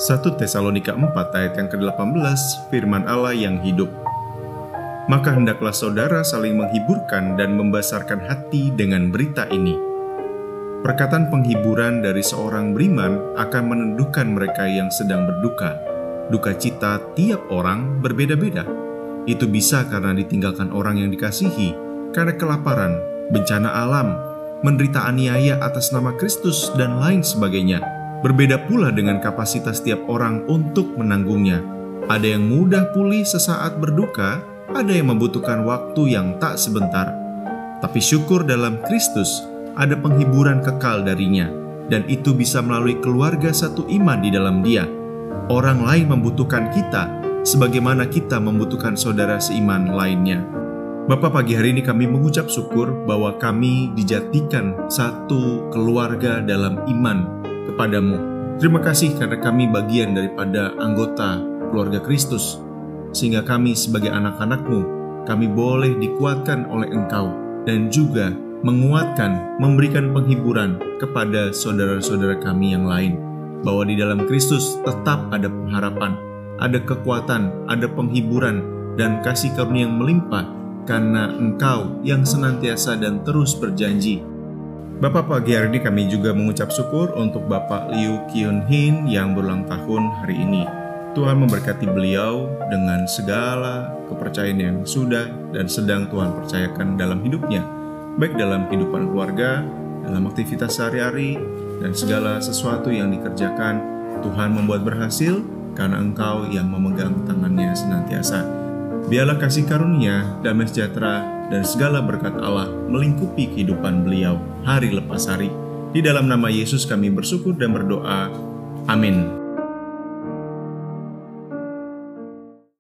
1 Tesalonika 4 ayat yang ke-18 firman Allah yang hidup. Maka hendaklah saudara saling menghiburkan dan membesarkan hati dengan berita ini. Perkataan penghiburan dari seorang beriman akan menentukan mereka yang sedang berduka. Duka cita tiap orang berbeda-beda. Itu bisa karena ditinggalkan orang yang dikasihi, karena kelaparan, bencana alam, menderita aniaya atas nama Kristus, dan lain sebagainya. Berbeda pula dengan kapasitas tiap orang untuk menanggungnya. Ada yang mudah pulih sesaat berduka, ada yang membutuhkan waktu yang tak sebentar. Tapi syukur dalam Kristus, ada penghiburan kekal darinya, dan itu bisa melalui keluarga satu iman di dalam Dia. Orang lain membutuhkan kita, sebagaimana kita membutuhkan saudara seiman lainnya. Bapak pagi hari ini kami mengucap syukur bahwa kami dijadikan satu keluarga dalam iman kepadamu. Terima kasih karena kami bagian daripada anggota keluarga Kristus, sehingga kami sebagai anak-anakmu, kami boleh dikuatkan oleh engkau dan juga menguatkan, memberikan penghiburan kepada saudara-saudara kami yang lain, bahwa di dalam Kristus tetap ada pengharapan, ada kekuatan, ada penghiburan, dan kasih karunia yang melimpah karena Engkau yang senantiasa dan terus berjanji. Bapak pagi hari ini kami juga mengucap syukur untuk Bapak Liu Kyun Hin yang berulang tahun hari ini. Tuhan memberkati beliau dengan segala kepercayaan yang sudah dan sedang Tuhan percayakan dalam hidupnya, baik dalam kehidupan keluarga, dalam aktivitas sehari-hari, dan segala sesuatu yang dikerjakan. Tuhan membuat berhasil karena Engkau yang memegang tangannya senantiasa. Biarlah kasih karunia, damai sejahtera, dan segala berkat Allah melingkupi kehidupan beliau hari lepas hari. Di dalam nama Yesus kami bersyukur dan berdoa. Amin.